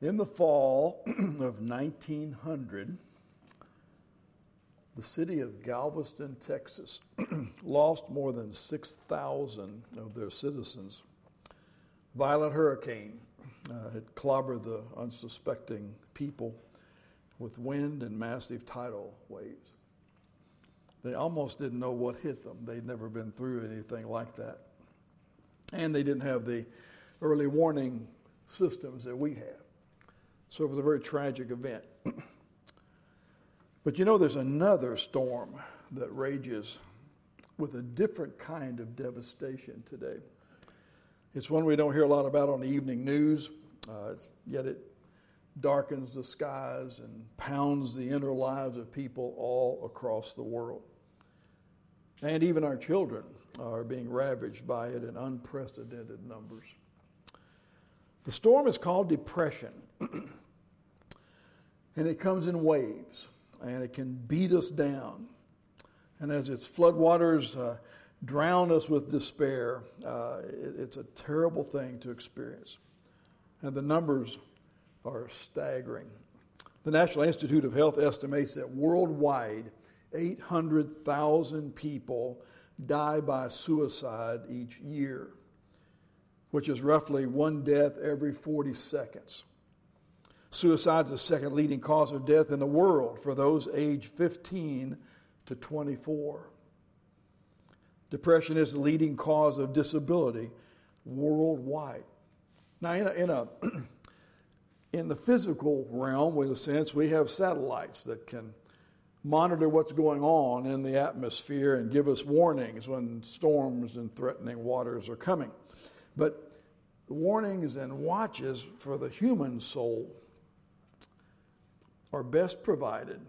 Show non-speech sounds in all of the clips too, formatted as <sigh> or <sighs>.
In the fall <clears throat> of 1900, the city of Galveston, Texas, <clears throat> lost more than 6,000 of their citizens. Violent hurricane uh, had clobbered the unsuspecting people with wind and massive tidal waves. They almost didn't know what hit them. They'd never been through anything like that. And they didn't have the early warning systems that we have. So it was a very tragic event. <clears throat> but you know, there's another storm that rages with a different kind of devastation today. It's one we don't hear a lot about on the evening news, uh, yet it darkens the skies and pounds the inner lives of people all across the world. And even our children are being ravaged by it in unprecedented numbers. The storm is called depression. <clears throat> and it comes in waves, and it can beat us down. And as its floodwaters uh, drown us with despair, uh, it, it's a terrible thing to experience. And the numbers are staggering. The National Institute of Health estimates that worldwide, 800,000 people die by suicide each year, which is roughly one death every 40 seconds. Suicide is the second leading cause of death in the world for those aged 15 to 24. Depression is the leading cause of disability worldwide. Now, in, a, in, a, <clears throat> in the physical realm, in a sense, we have satellites that can monitor what's going on in the atmosphere and give us warnings when storms and threatening waters are coming. But warnings and watches for the human soul are best provided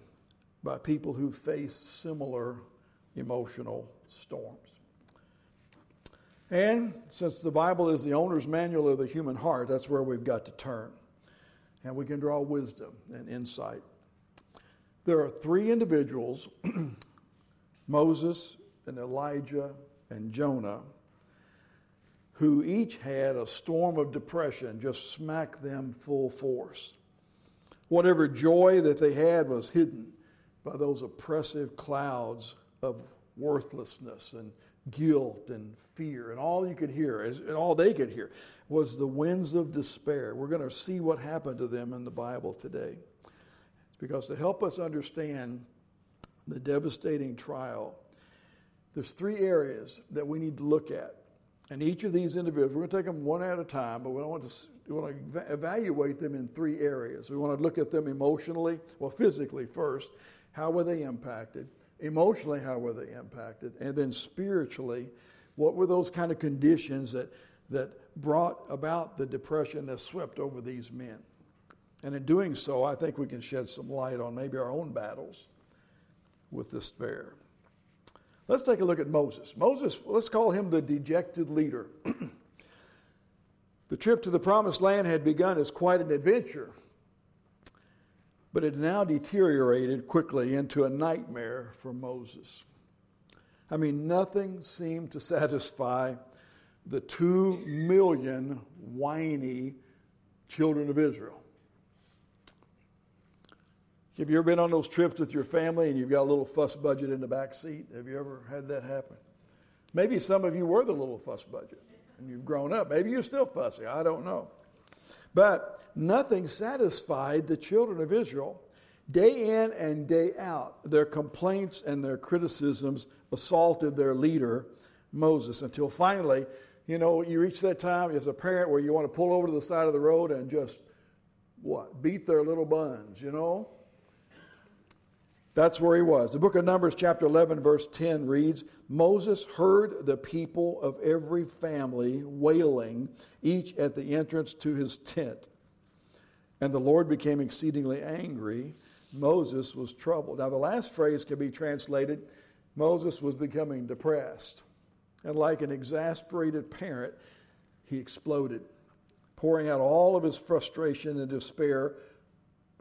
by people who face similar emotional storms. And since the Bible is the owner's manual of the human heart, that's where we've got to turn. And we can draw wisdom and insight. There are three individuals <clears throat> Moses and Elijah and Jonah who each had a storm of depression just smack them full force. Whatever joy that they had was hidden by those oppressive clouds of worthlessness and guilt and fear. And all you could hear, and all they could hear, was the winds of despair. We're going to see what happened to them in the Bible today. It's because to help us understand the devastating trial, there's three areas that we need to look at. And each of these individuals, we're going to take them one at a time, but we want to we want to evaluate them in three areas. We want to look at them emotionally, well, physically first. How were they impacted? Emotionally, how were they impacted? And then spiritually, what were those kind of conditions that, that brought about the depression that swept over these men? And in doing so, I think we can shed some light on maybe our own battles with despair. Let's take a look at Moses. Moses, let's call him the dejected leader. <clears throat> The trip to the promised land had begun as quite an adventure, but it now deteriorated quickly into a nightmare for Moses. I mean, nothing seemed to satisfy the two million whiny children of Israel. Have you ever been on those trips with your family and you've got a little fuss budget in the back seat? Have you ever had that happen? Maybe some of you were the little fuss budget and you've grown up. Maybe you're still fussy. I don't know. But nothing satisfied the children of Israel. Day in and day out, their complaints and their criticisms assaulted their leader, Moses, until finally, you know, you reach that time as a parent where you want to pull over to the side of the road and just, what, beat their little buns, you know? That's where he was. The book of Numbers, chapter 11, verse 10 reads Moses heard the people of every family wailing, each at the entrance to his tent. And the Lord became exceedingly angry. Moses was troubled. Now, the last phrase can be translated Moses was becoming depressed. And like an exasperated parent, he exploded, pouring out all of his frustration and despair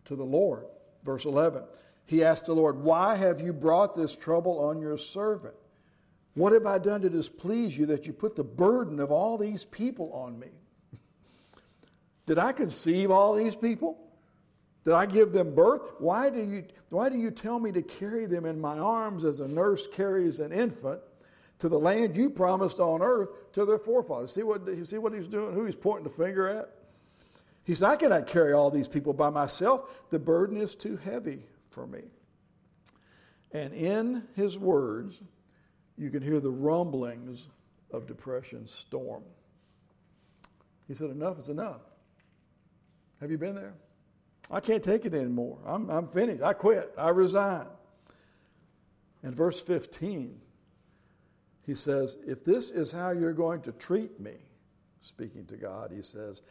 to the Lord. Verse 11 he asked the Lord, Why have you brought this trouble on your servant? What have I done to displease you that you put the burden of all these people on me? <laughs> Did I conceive all these people? Did I give them birth? Why do you, why do you tell me to carry them in my arms as a nurse carries an infant to the land you promised on earth to their forefathers? See what, see what he's doing, who he's pointing the finger at? He said, I cannot carry all these people by myself. The burden is too heavy for me. And in his words, you can hear the rumblings of depression's storm. He said, Enough is enough. Have you been there? I can't take it anymore. I'm, I'm finished. I quit. I resign. In verse 15, he says, If this is how you're going to treat me, speaking to God, he says,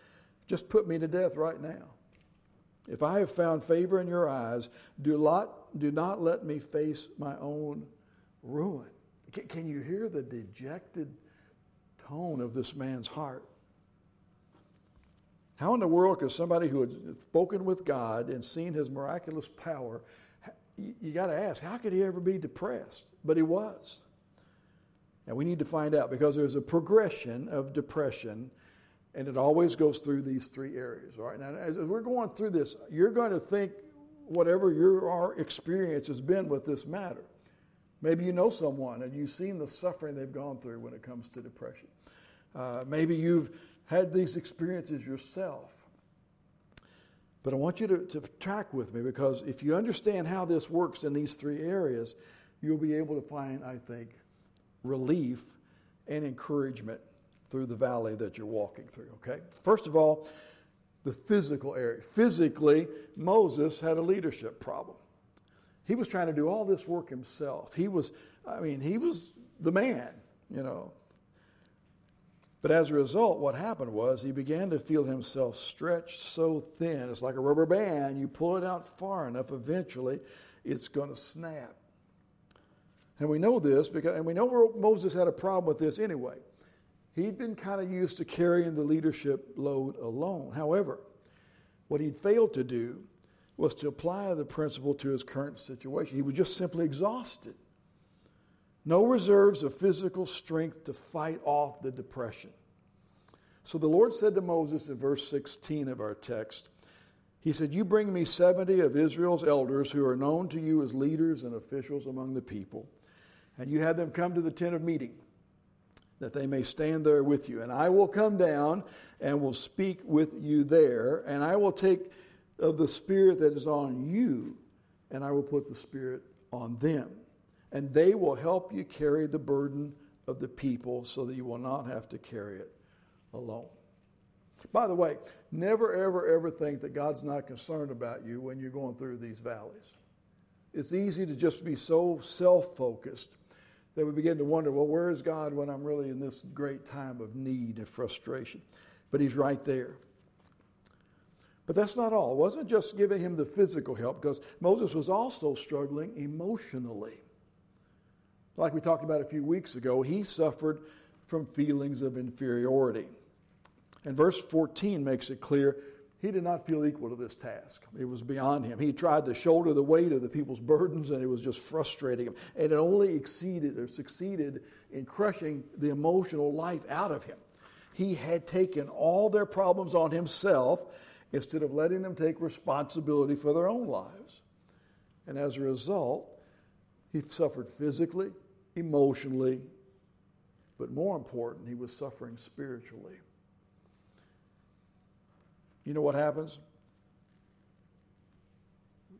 just put me to death right now. If I have found favor in your eyes, do not, do not let me face my own ruin. Can, can you hear the dejected tone of this man's heart? How in the world could somebody who had spoken with God and seen his miraculous power, you, you got to ask, how could he ever be depressed? But he was. And we need to find out because there's a progression of depression and it always goes through these three areas. All right. Now, as we're going through this, you're going to think whatever your experience has been with this matter. Maybe you know someone and you've seen the suffering they've gone through when it comes to depression. Uh, maybe you've had these experiences yourself. But I want you to, to track with me because if you understand how this works in these three areas, you'll be able to find, I think, relief and encouragement through the valley that you're walking through, okay? First of all, the physical area. Physically, Moses had a leadership problem. He was trying to do all this work himself. He was, I mean, he was the man, you know. But as a result, what happened was he began to feel himself stretched so thin. It's like a rubber band. You pull it out far enough, eventually it's going to snap. And we know this because, and we know Moses had a problem with this anyway. He'd been kind of used to carrying the leadership load alone. However, what he'd failed to do was to apply the principle to his current situation. He was just simply exhausted. No reserves of physical strength to fight off the depression. So the Lord said to Moses in verse 16 of our text, He said, You bring me 70 of Israel's elders who are known to you as leaders and officials among the people, and you have them come to the tent of meeting that they may stand there with you. And I will come down and will speak with you there, and I will take of the Spirit that is on you, and I will put the Spirit on them. And they will help you carry the burden of the people so that you will not have to carry it alone. By the way, never, ever, ever think that God's not concerned about you when you're going through these valleys. It's easy to just be so self focused that we begin to wonder, well, where is God when I'm really in this great time of need and frustration? But He's right there. But that's not all. It wasn't just giving him the physical help, because Moses was also struggling emotionally. Like we talked about a few weeks ago, he suffered from feelings of inferiority. And verse 14 makes it clear he did not feel equal to this task. It was beyond him. He tried to shoulder the weight of the people's burdens, and it was just frustrating him. And it only exceeded or succeeded in crushing the emotional life out of him. He had taken all their problems on himself instead of letting them take responsibility for their own lives. And as a result, he suffered physically, emotionally, but more important, he was suffering spiritually. You know what happens?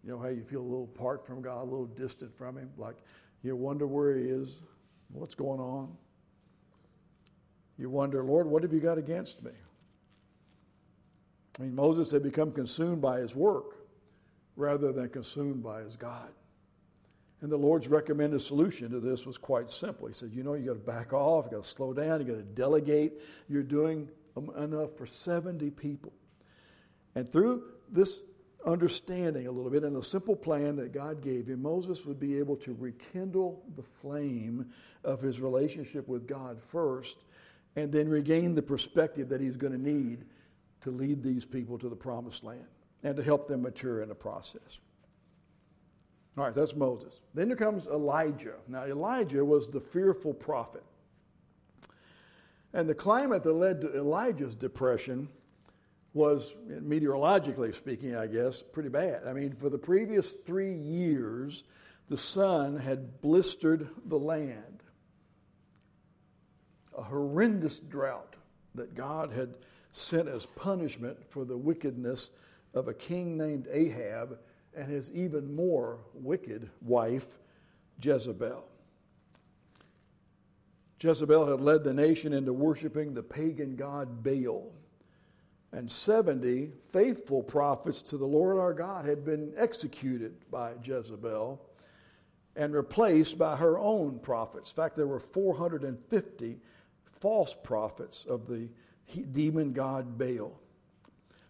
You know how you feel a little apart from God, a little distant from Him? Like you wonder where He is, what's going on. You wonder, Lord, what have you got against me? I mean, Moses had become consumed by his work rather than consumed by his God. And the Lord's recommended solution to this was quite simple. He said, You know, you got to back off, you got to slow down, you got to delegate. You're doing enough for 70 people. And through this understanding a little bit and a simple plan that God gave him, Moses would be able to rekindle the flame of his relationship with God first and then regain the perspective that he's going to need to lead these people to the promised land and to help them mature in the process. All right, that's Moses. Then there comes Elijah. Now, Elijah was the fearful prophet. And the climate that led to Elijah's depression was, meteorologically speaking, I guess, pretty bad. I mean, for the previous three years, the sun had blistered the land. A horrendous drought that God had sent as punishment for the wickedness of a king named Ahab and his even more wicked wife, Jezebel. Jezebel had led the nation into worshiping the pagan god Baal. And 70 faithful prophets to the Lord our God had been executed by Jezebel and replaced by her own prophets. In fact, there were 450 false prophets of the demon god Baal.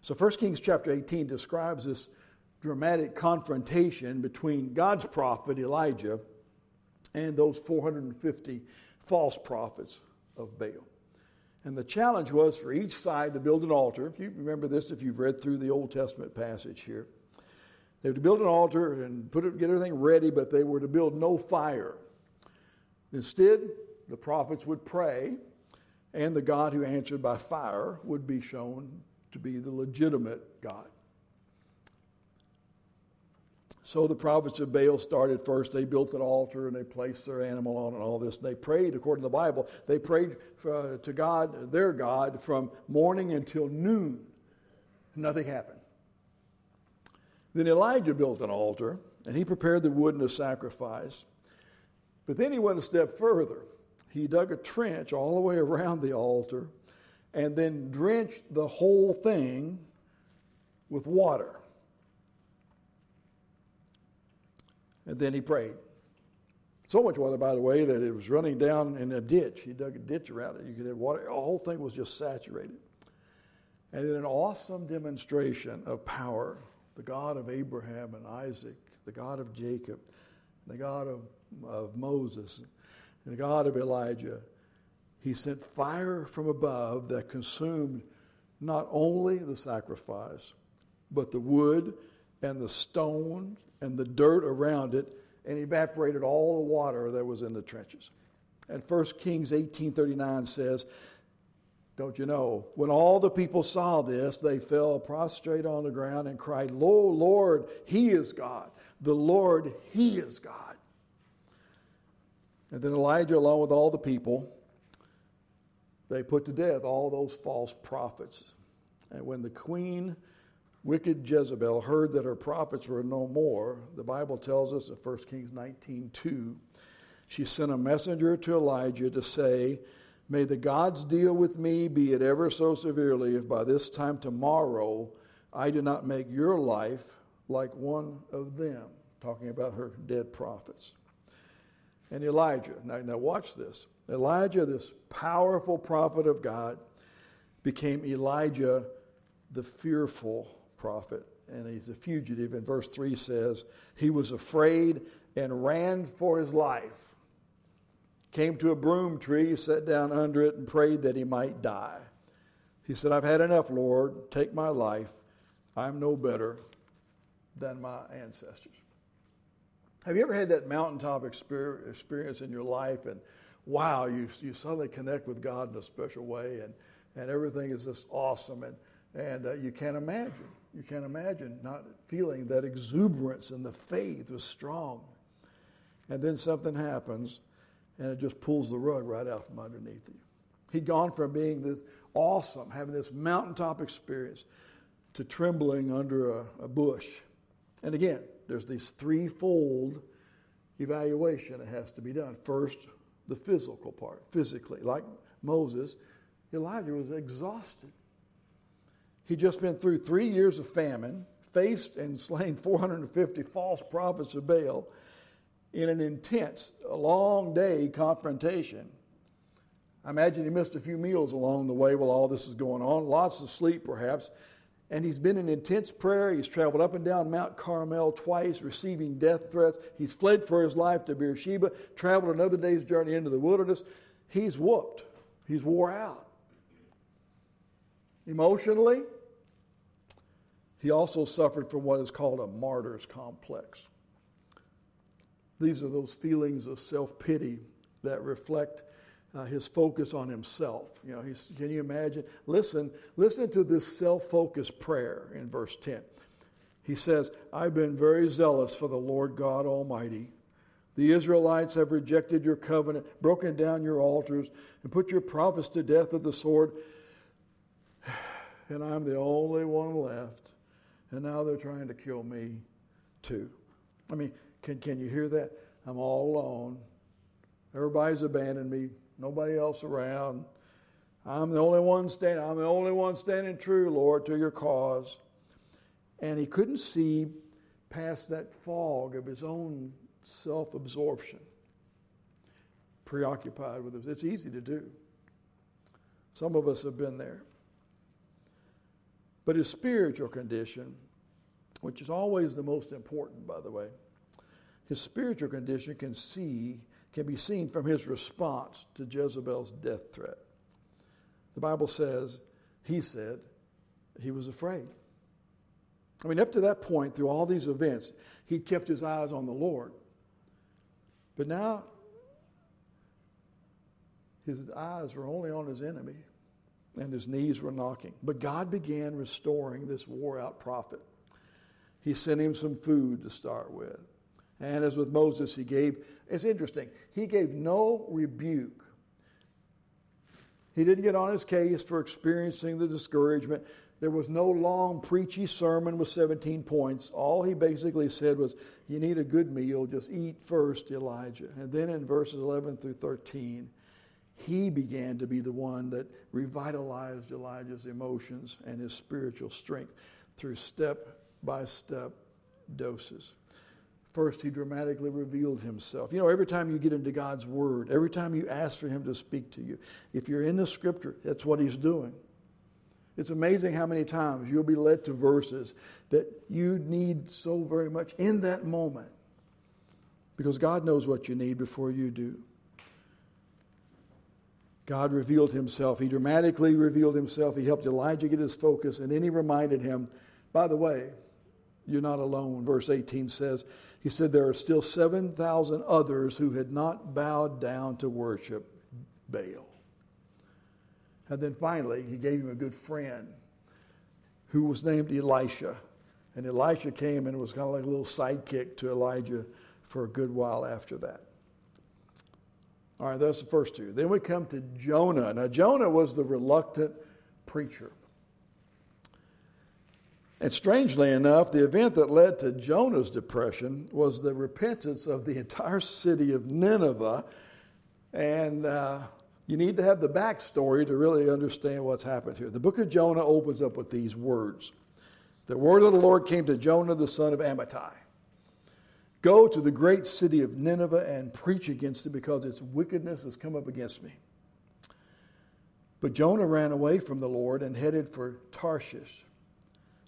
So 1 Kings chapter 18 describes this dramatic confrontation between God's prophet Elijah and those 450 false prophets of Baal. And the challenge was for each side to build an altar. You remember this if you've read through the Old Testament passage here. They were to build an altar and put it, get everything ready, but they were to build no fire. Instead, the prophets would pray, and the God who answered by fire would be shown to be the legitimate God. So the prophets of Baal started first. They built an altar and they placed their animal on it and all this. They prayed, according to the Bible, they prayed for, to God, their God, from morning until noon. Nothing happened. Then Elijah built an altar and he prepared the wood and the sacrifice. But then he went a step further. He dug a trench all the way around the altar and then drenched the whole thing with water. And then he prayed. So much water, by the way, that it was running down in a ditch. He dug a ditch around it. You could have water. The whole thing was just saturated. And then an awesome demonstration of power. The God of Abraham and Isaac, the God of Jacob, the God of, of Moses, and the God of Elijah. He sent fire from above that consumed not only the sacrifice, but the wood and the stone and the dirt around it and evaporated all the water that was in the trenches. And 1 Kings 18:39 says, don't you know, when all the people saw this, they fell prostrate on the ground and cried, "Lo, Lord, he is God. The Lord, he is God." And then Elijah along with all the people they put to death all those false prophets. And when the queen wicked Jezebel heard that her prophets were no more, the Bible tells us in 1 Kings 19:2, she sent a messenger to Elijah to say, May the gods deal with me, be it ever so severely, if by this time tomorrow I do not make your life like one of them. Talking about her dead prophets. And Elijah, now, now watch this. Elijah, this powerful prophet of God, became Elijah the fearful prophet, and he's a fugitive. And verse 3 says, He was afraid and ran for his life. Came to a broom tree, sat down under it, and prayed that he might die. He said, I've had enough, Lord. Take my life. I'm no better than my ancestors. Have you ever had that mountaintop experience in your life and wow, you, you suddenly connect with God in a special way and, and everything is just awesome and, and uh, you can't imagine you can't imagine not feeling that exuberance and the faith was strong. And then something happens and it just pulls the rug right out from underneath you. He'd gone from being this awesome, having this mountaintop experience, to trembling under a, a bush. And again, there's this threefold evaluation that has to be done. First, the physical part, physically. Like Moses, Elijah was exhausted. He'd just been through three years of famine, faced and slain 450 false prophets of Baal in an intense, long day confrontation. I imagine he missed a few meals along the way while all this is going on, lots of sleep perhaps. And he's been in intense prayer. He's traveled up and down Mount Carmel twice, receiving death threats. He's fled for his life to Beersheba, traveled another day's journey into the wilderness. He's whooped, he's wore out. Emotionally, he also suffered from what is called a martyr's complex. These are those feelings of self pity that reflect uh, his focus on himself. You know, he's, can you imagine? Listen, listen to this self-focused prayer in verse 10. He says, I've been very zealous for the Lord God Almighty. The Israelites have rejected your covenant, broken down your altars, and put your prophets to death with the sword. <sighs> And I'm the only one left. And now they're trying to kill me too. I mean, can, can you hear that? I'm all alone. Everybody's abandoned me. Nobody else around. I'm the only one standing. I'm the only one standing true, Lord, to your cause. And he couldn't see past that fog of his own self absorption, preoccupied with it. It's easy to do. Some of us have been there. But his spiritual condition, which is always the most important, by the way, his spiritual condition can see can be seen from his response to Jezebel's death threat. The Bible says he said he was afraid. I mean, up to that point, through all these events, he'd kept his eyes on the Lord. But now, his eyes were only on his enemy, and his knees were knocking. But God began restoring this wore out prophet. He sent him some food to start with. And as with Moses, he gave, it's interesting, he gave no rebuke. He didn't get on his case for experiencing the discouragement. There was no long, preachy sermon with 17 points. All he basically said was, You need a good meal, just eat first, Elijah. And then in verses 11 through 13, he began to be the one that revitalized Elijah's emotions and his spiritual strength through step by step doses. First, he dramatically revealed himself. You know, every time you get into God's Word, every time you ask for Him to speak to you, if you're in the Scripture, that's what He's doing. It's amazing how many times you'll be led to verses that you need so very much in that moment because God knows what you need before you do. God revealed himself. He dramatically revealed himself. He helped Elijah get his focus, and then he reminded him, by the way, you're not alone. Verse 18 says, He said, There are still 7,000 others who had not bowed down to worship Baal. And then finally, he gave him a good friend who was named Elisha. And Elisha came and was kind of like a little sidekick to Elijah for a good while after that. All right, that's the first two. Then we come to Jonah. Now, Jonah was the reluctant preacher. And strangely enough, the event that led to Jonah's depression was the repentance of the entire city of Nineveh. And uh, you need to have the backstory to really understand what's happened here. The book of Jonah opens up with these words The word of the Lord came to Jonah, the son of Amittai Go to the great city of Nineveh and preach against it because its wickedness has come up against me. But Jonah ran away from the Lord and headed for Tarshish.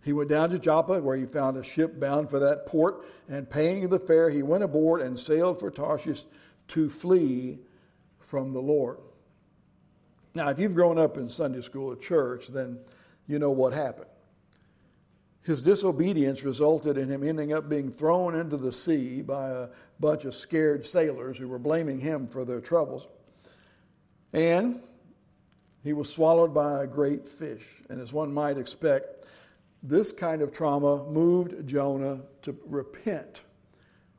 He went down to Joppa, where he found a ship bound for that port, and paying the fare, he went aboard and sailed for Tarshish to flee from the Lord. Now, if you've grown up in Sunday school or church, then you know what happened. His disobedience resulted in him ending up being thrown into the sea by a bunch of scared sailors who were blaming him for their troubles. And he was swallowed by a great fish. And as one might expect, this kind of trauma moved Jonah to repent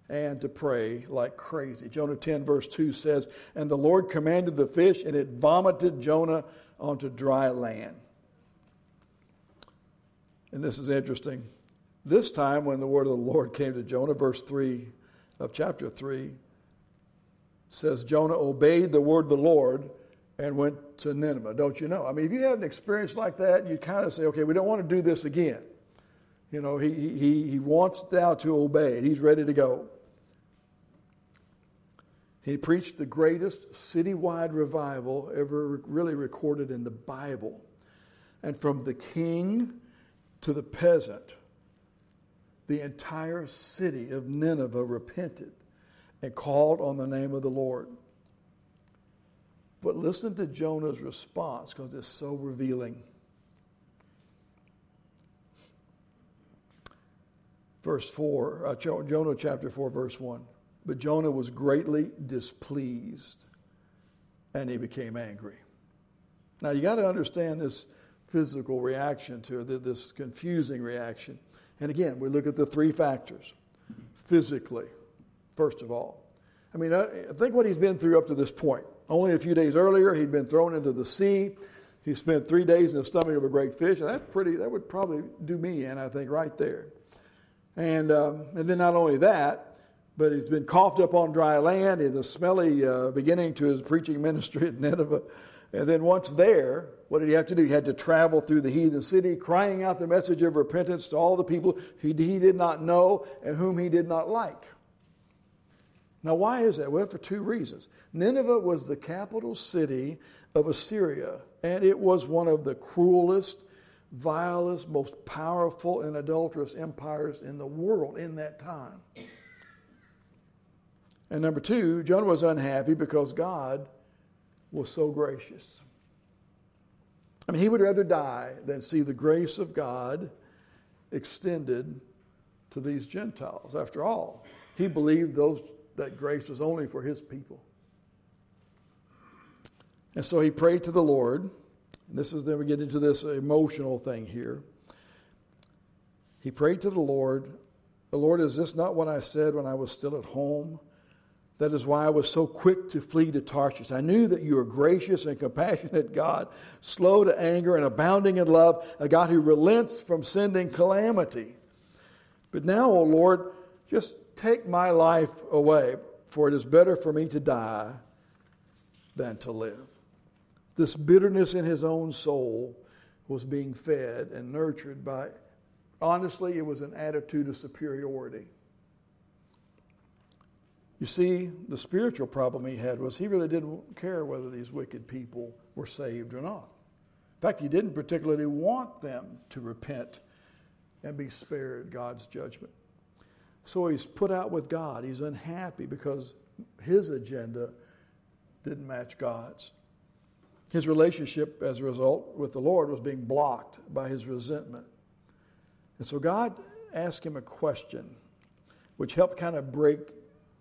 and to pray like crazy. Jonah 10, verse 2 says, And the Lord commanded the fish, and it vomited Jonah onto dry land. And this is interesting. This time, when the word of the Lord came to Jonah, verse 3 of chapter 3 says, Jonah obeyed the word of the Lord and went to Nineveh. Don't you know? I mean, if you have an experience like that, you kind of say, okay, we don't want to do this again. You know, he, he, he wants thou to obey. He's ready to go. He preached the greatest citywide revival ever really recorded in the Bible. And from the king to the peasant, the entire city of Nineveh repented and called on the name of the Lord. But listen to Jonah's response because it's so revealing. Verse 4, uh, Jonah chapter 4, verse 1. But Jonah was greatly displeased and he became angry. Now you got to understand this physical reaction to it, this confusing reaction. And again, we look at the three factors physically, first of all. I mean, I think what he's been through up to this point. Only a few days earlier, he'd been thrown into the sea. He spent three days in the stomach of a great fish, and that's pretty. That would probably do me in, I think, right there. And um, and then not only that, but he's been coughed up on dry land in a smelly uh, beginning to his preaching ministry at Nineveh. And then once there, what did he have to do? He had to travel through the heathen city, crying out the message of repentance to all the people he, did not know and whom he did not like. Now, why is that? Well, for two reasons. Nineveh was the capital city of Assyria, and it was one of the cruelest, vilest, most powerful, and adulterous empires in the world in that time. And number two, Jonah was unhappy because God was so gracious. I mean, he would rather die than see the grace of God extended to these Gentiles. After all, he believed those, that grace was only for his people. And so he prayed to the Lord. And this is then we get into this emotional thing here. He prayed to the Lord, The Lord, is this not what I said when I was still at home? That is why I was so quick to flee to Tarshish. I knew that you are gracious and compassionate God, slow to anger and abounding in love, a God who relents from sending calamity. But now, O Lord, just take my life away, for it is better for me to die than to live. This bitterness in his own soul was being fed and nurtured by, honestly, it was an attitude of superiority. You see, the spiritual problem he had was he really didn't care whether these wicked people were saved or not. In fact, he didn't particularly want them to repent and be spared God's judgment. So he's put out with God. He's unhappy because his agenda didn't match God's. His relationship, as a result, with the Lord was being blocked by his resentment. And so God asked him a question, which helped kind of break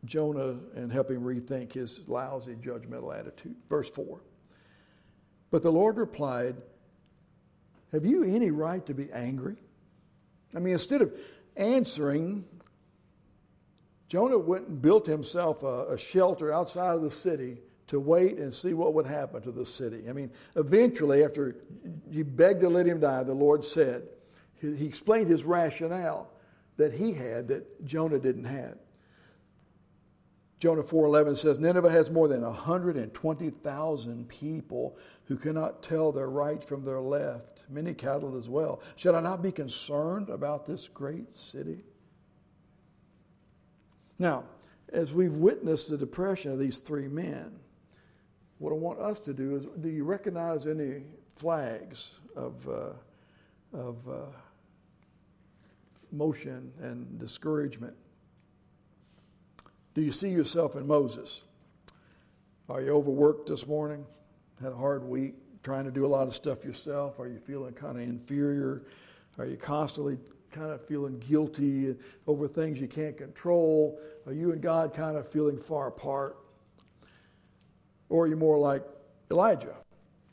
Jonah and help him rethink his lousy judgmental attitude. Verse 4. But the Lord replied, Have you any right to be angry? I mean, instead of answering, Jonah went and built himself a, a, shelter outside of the city to wait and see what would happen to the city. I mean, eventually, after he begged to let him die, the Lord said, he, he explained his rationale that he had that Jonah didn't have. Jonah 4:11 says Nineveh has more than 120,000 people who cannot tell their right from their left, many cattle as well. Should I not be concerned about this great city? Now, as we've witnessed the depression of these three men, what I want us to do is do you recognize any flags of, uh, of uh, motion and discouragement? Do you see yourself in Moses? Are you overworked this morning? Had a hard week trying to do a lot of stuff yourself? Are you feeling kind of inferior? Are you constantly kind of feeling guilty over things you can't control? Are you and God kind of feeling far apart? Or are you more like Elijah,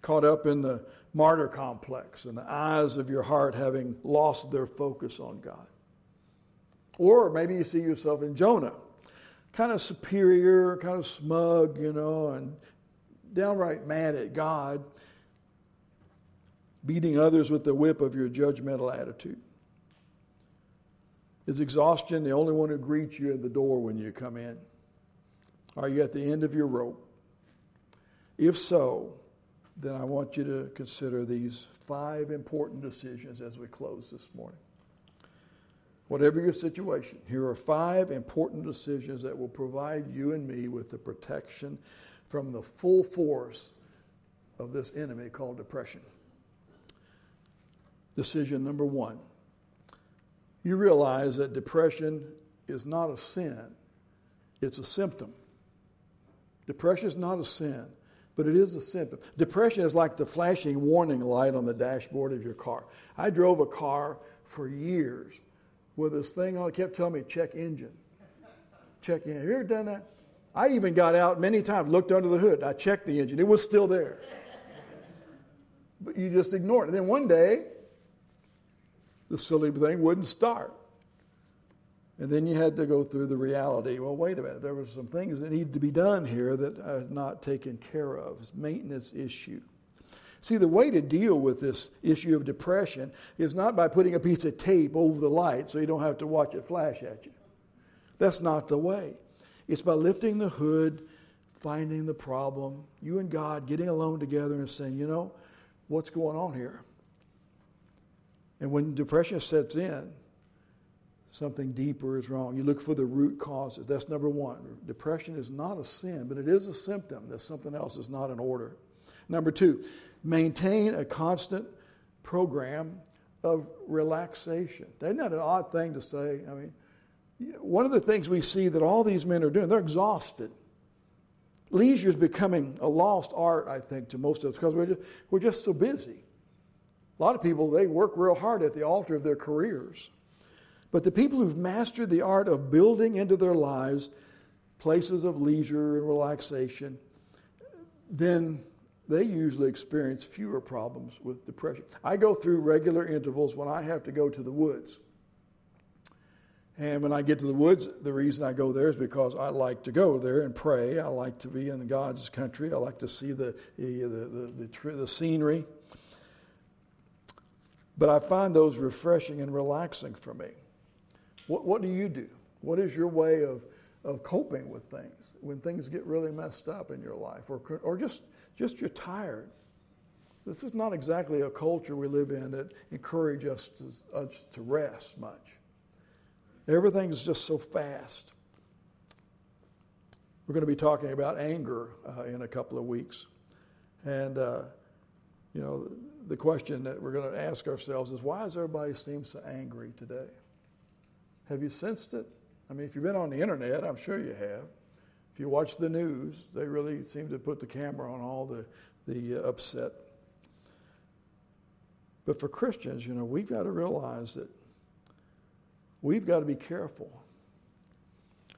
caught up in the martyr complex and the eyes of your heart having lost their focus on God? Or maybe you see yourself in Jonah, kind of superior, kind of smug, you know, and downright mad at God, beating others with the whip of your judgmental attitude. Is exhaustion the only one who greets you at the door when you come in? Are you at the end of your rope? If so, then I want you to consider these five important decisions as we close this morning. Whatever your situation, here are five important decisions that will provide you and me with the protection from the full force of this enemy called depression. Decision number one you realize that depression is not a sin, it's a symptom. Depression is not a sin, but it is a symptom. Depression is like the flashing warning light on the dashboard of your car. I drove a car for years with this thing on it kept telling me check engine. Check engine. Have you ever done that? I even got out many times, looked under the hood. I checked the engine, it was still there. But you just ignore it. And then one day, the silly thing wouldn't start. And then you had to go through the reality. Well, wait a minute. There were some things that needed to be done here that I had not taken care of. It's maintenance issue. See, the way to deal with this issue of depression is not by putting a piece of tape over the light so you don't have to watch it flash at you. That's not the way. It's by lifting the hood, finding the problem, you and God getting alone together and saying, you know, what's going on here? And when depression sets in, something deeper is wrong. You look for the root causes. That's number one. Depression is not a sin, but it is a symptom that something else is not in order. Number two, maintain a constant program of relaxation. Isn't that an odd thing to say? I mean, one of the things we see that all these men are doing, they're exhausted. Leisure is becoming a lost art, I think, to most of us because we're just, we're just so busy. A lot of people, they work real hard at the altar of their careers. But the people who've mastered the art of building into their lives places of leisure and relaxation, then they usually experience fewer problems with depression. I go through regular intervals when I have to go to the woods. And when I get to the woods, the reason I go there is because I like to go there and pray. I like to be in God's country. I like to see the, the, the, the, the scenery. But I find those refreshing and relaxing for me. What, what do you do? What is your way of, of coping with things when things get really messed up in your life or, or just, just you're tired? This is not exactly a culture we live in that encourages us to, us to rest much. Everything's just so fast. We're going to be talking about anger uh, in a couple of weeks. And, uh, you know, the question that we're going to ask ourselves is why does everybody seem so angry today? Have you sensed it? I mean, if you've been on the internet, I'm sure you have. If you watch the news, they really seem to put the camera on all the, the uh, upset. But for Christians, you know, we've got to realize that we've got to be careful.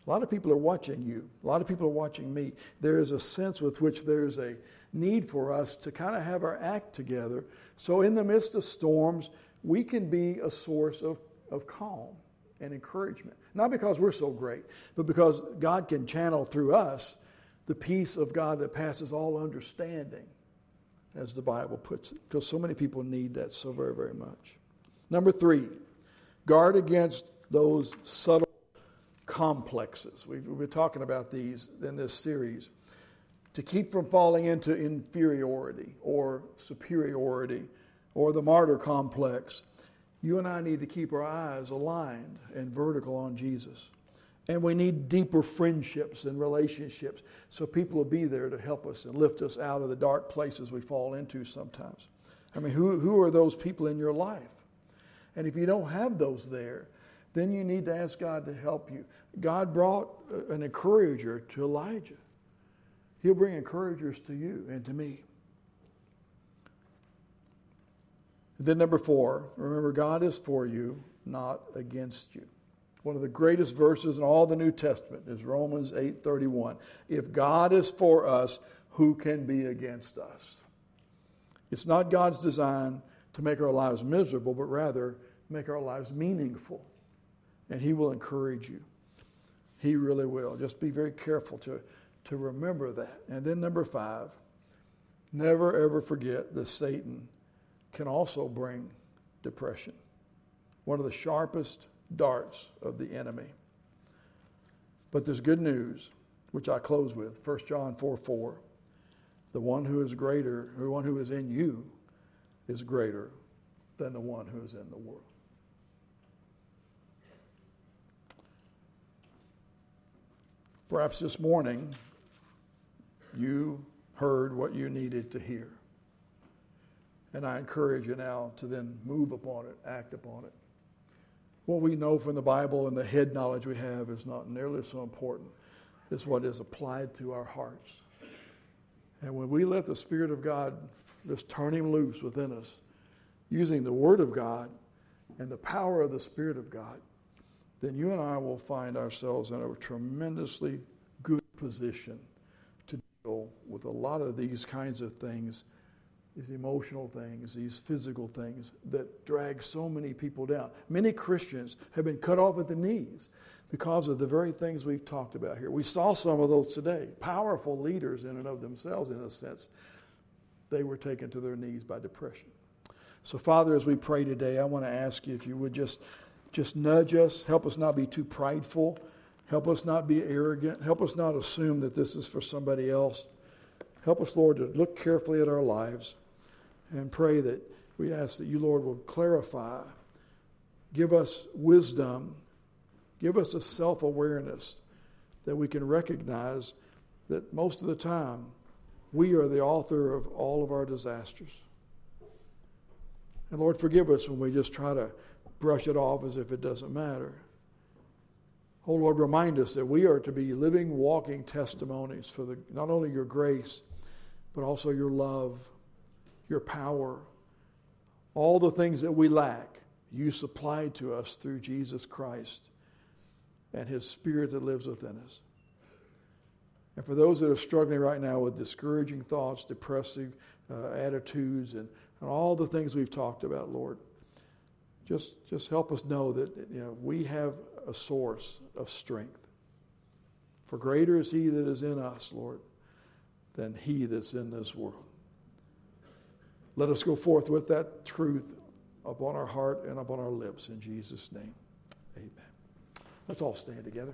A lot of people are watching you. A lot of people are watching me. There is a sense with which there's a need for us to kind of have our act together. So, in the midst of storms, we can be a source of, of calm and encouragement. Not because we're so great, but because God can channel through us the peace of God that passes all understanding, as the Bible puts it. Because so many people need that so very, very much. Number three, guard against those subtle complexes. We've, been talking about these in this series. To keep from falling into inferiority or superiority or the martyr complex you and I need to keep our eyes aligned and vertical on Jesus. And we need deeper friendships and relationships so people will be there to help us and lift us out of the dark places we fall into sometimes. I mean, who, who are those people in your life? And if you don't have those there, then you need to ask God to help you. God brought an encourager to Elijah. He'll bring encouragers to you and to me. Then, number four, remember, God is for you, not against you. One of the greatest verses in all the New Testament is Romans 8:31. If God is for us, who can be against us? It's not God's design to make our lives miserable, but rather make our lives meaningful. And He will encourage you. He really will. Just be very careful to, to remember that. And then, number five, never ever forget that Satan can also bring depression. One of the sharpest darts of the enemy. But there's good news, which I close with 1 John 4 4. The one who is greater, the one who is in you, is greater than the one who is in the world. Perhaps this morning you heard what you needed to hear. And I encourage you now to then move upon it, act upon it. What we know from the Bible and the head knowledge we have is not nearly so important as what is applied to our hearts. And when we let the Spirit of God just turn Him loose within us, using the Word of God and the power of the Spirit of God, then you and I will find ourselves in a tremendously good position to deal with a lot of these kinds of things, these emotional things, these physical things that drag so many people down. Many Christians have been cut off at the knees because of the very things we've talked about here. We saw some of those today. Powerful leaders, in and of themselves, in a sense, they were taken to their knees by depression. So, Father, as we pray today, I want to ask you if you would just, just nudge us, help us not be too prideful, help us not be arrogant, help us not assume that this is for somebody else. Help us, Lord, to look carefully at our lives and pray that we ask that you, Lord, will clarify, give us wisdom, give us a self awareness that we can recognize that most of the time we are the author of all of our disasters. And Lord, forgive us when we just try to brush it off as if it doesn't matter. Oh Lord, remind us that we are to be living, walking testimonies for the, not only your grace, but also your love, your power, all the things that we lack, you supplied to us through Jesus Christ and his spirit that lives within us. And for those that are struggling right now with discouraging thoughts, depressive uh, attitudes, and, and all the things we've talked about, Lord, just, just help us know that you know, we have a source of strength. For greater is He that is in us, Lord, than He that's in this world. Let us go forth with that truth upon our heart and upon our lips in Jesus' name. Amen. Let's all stand together.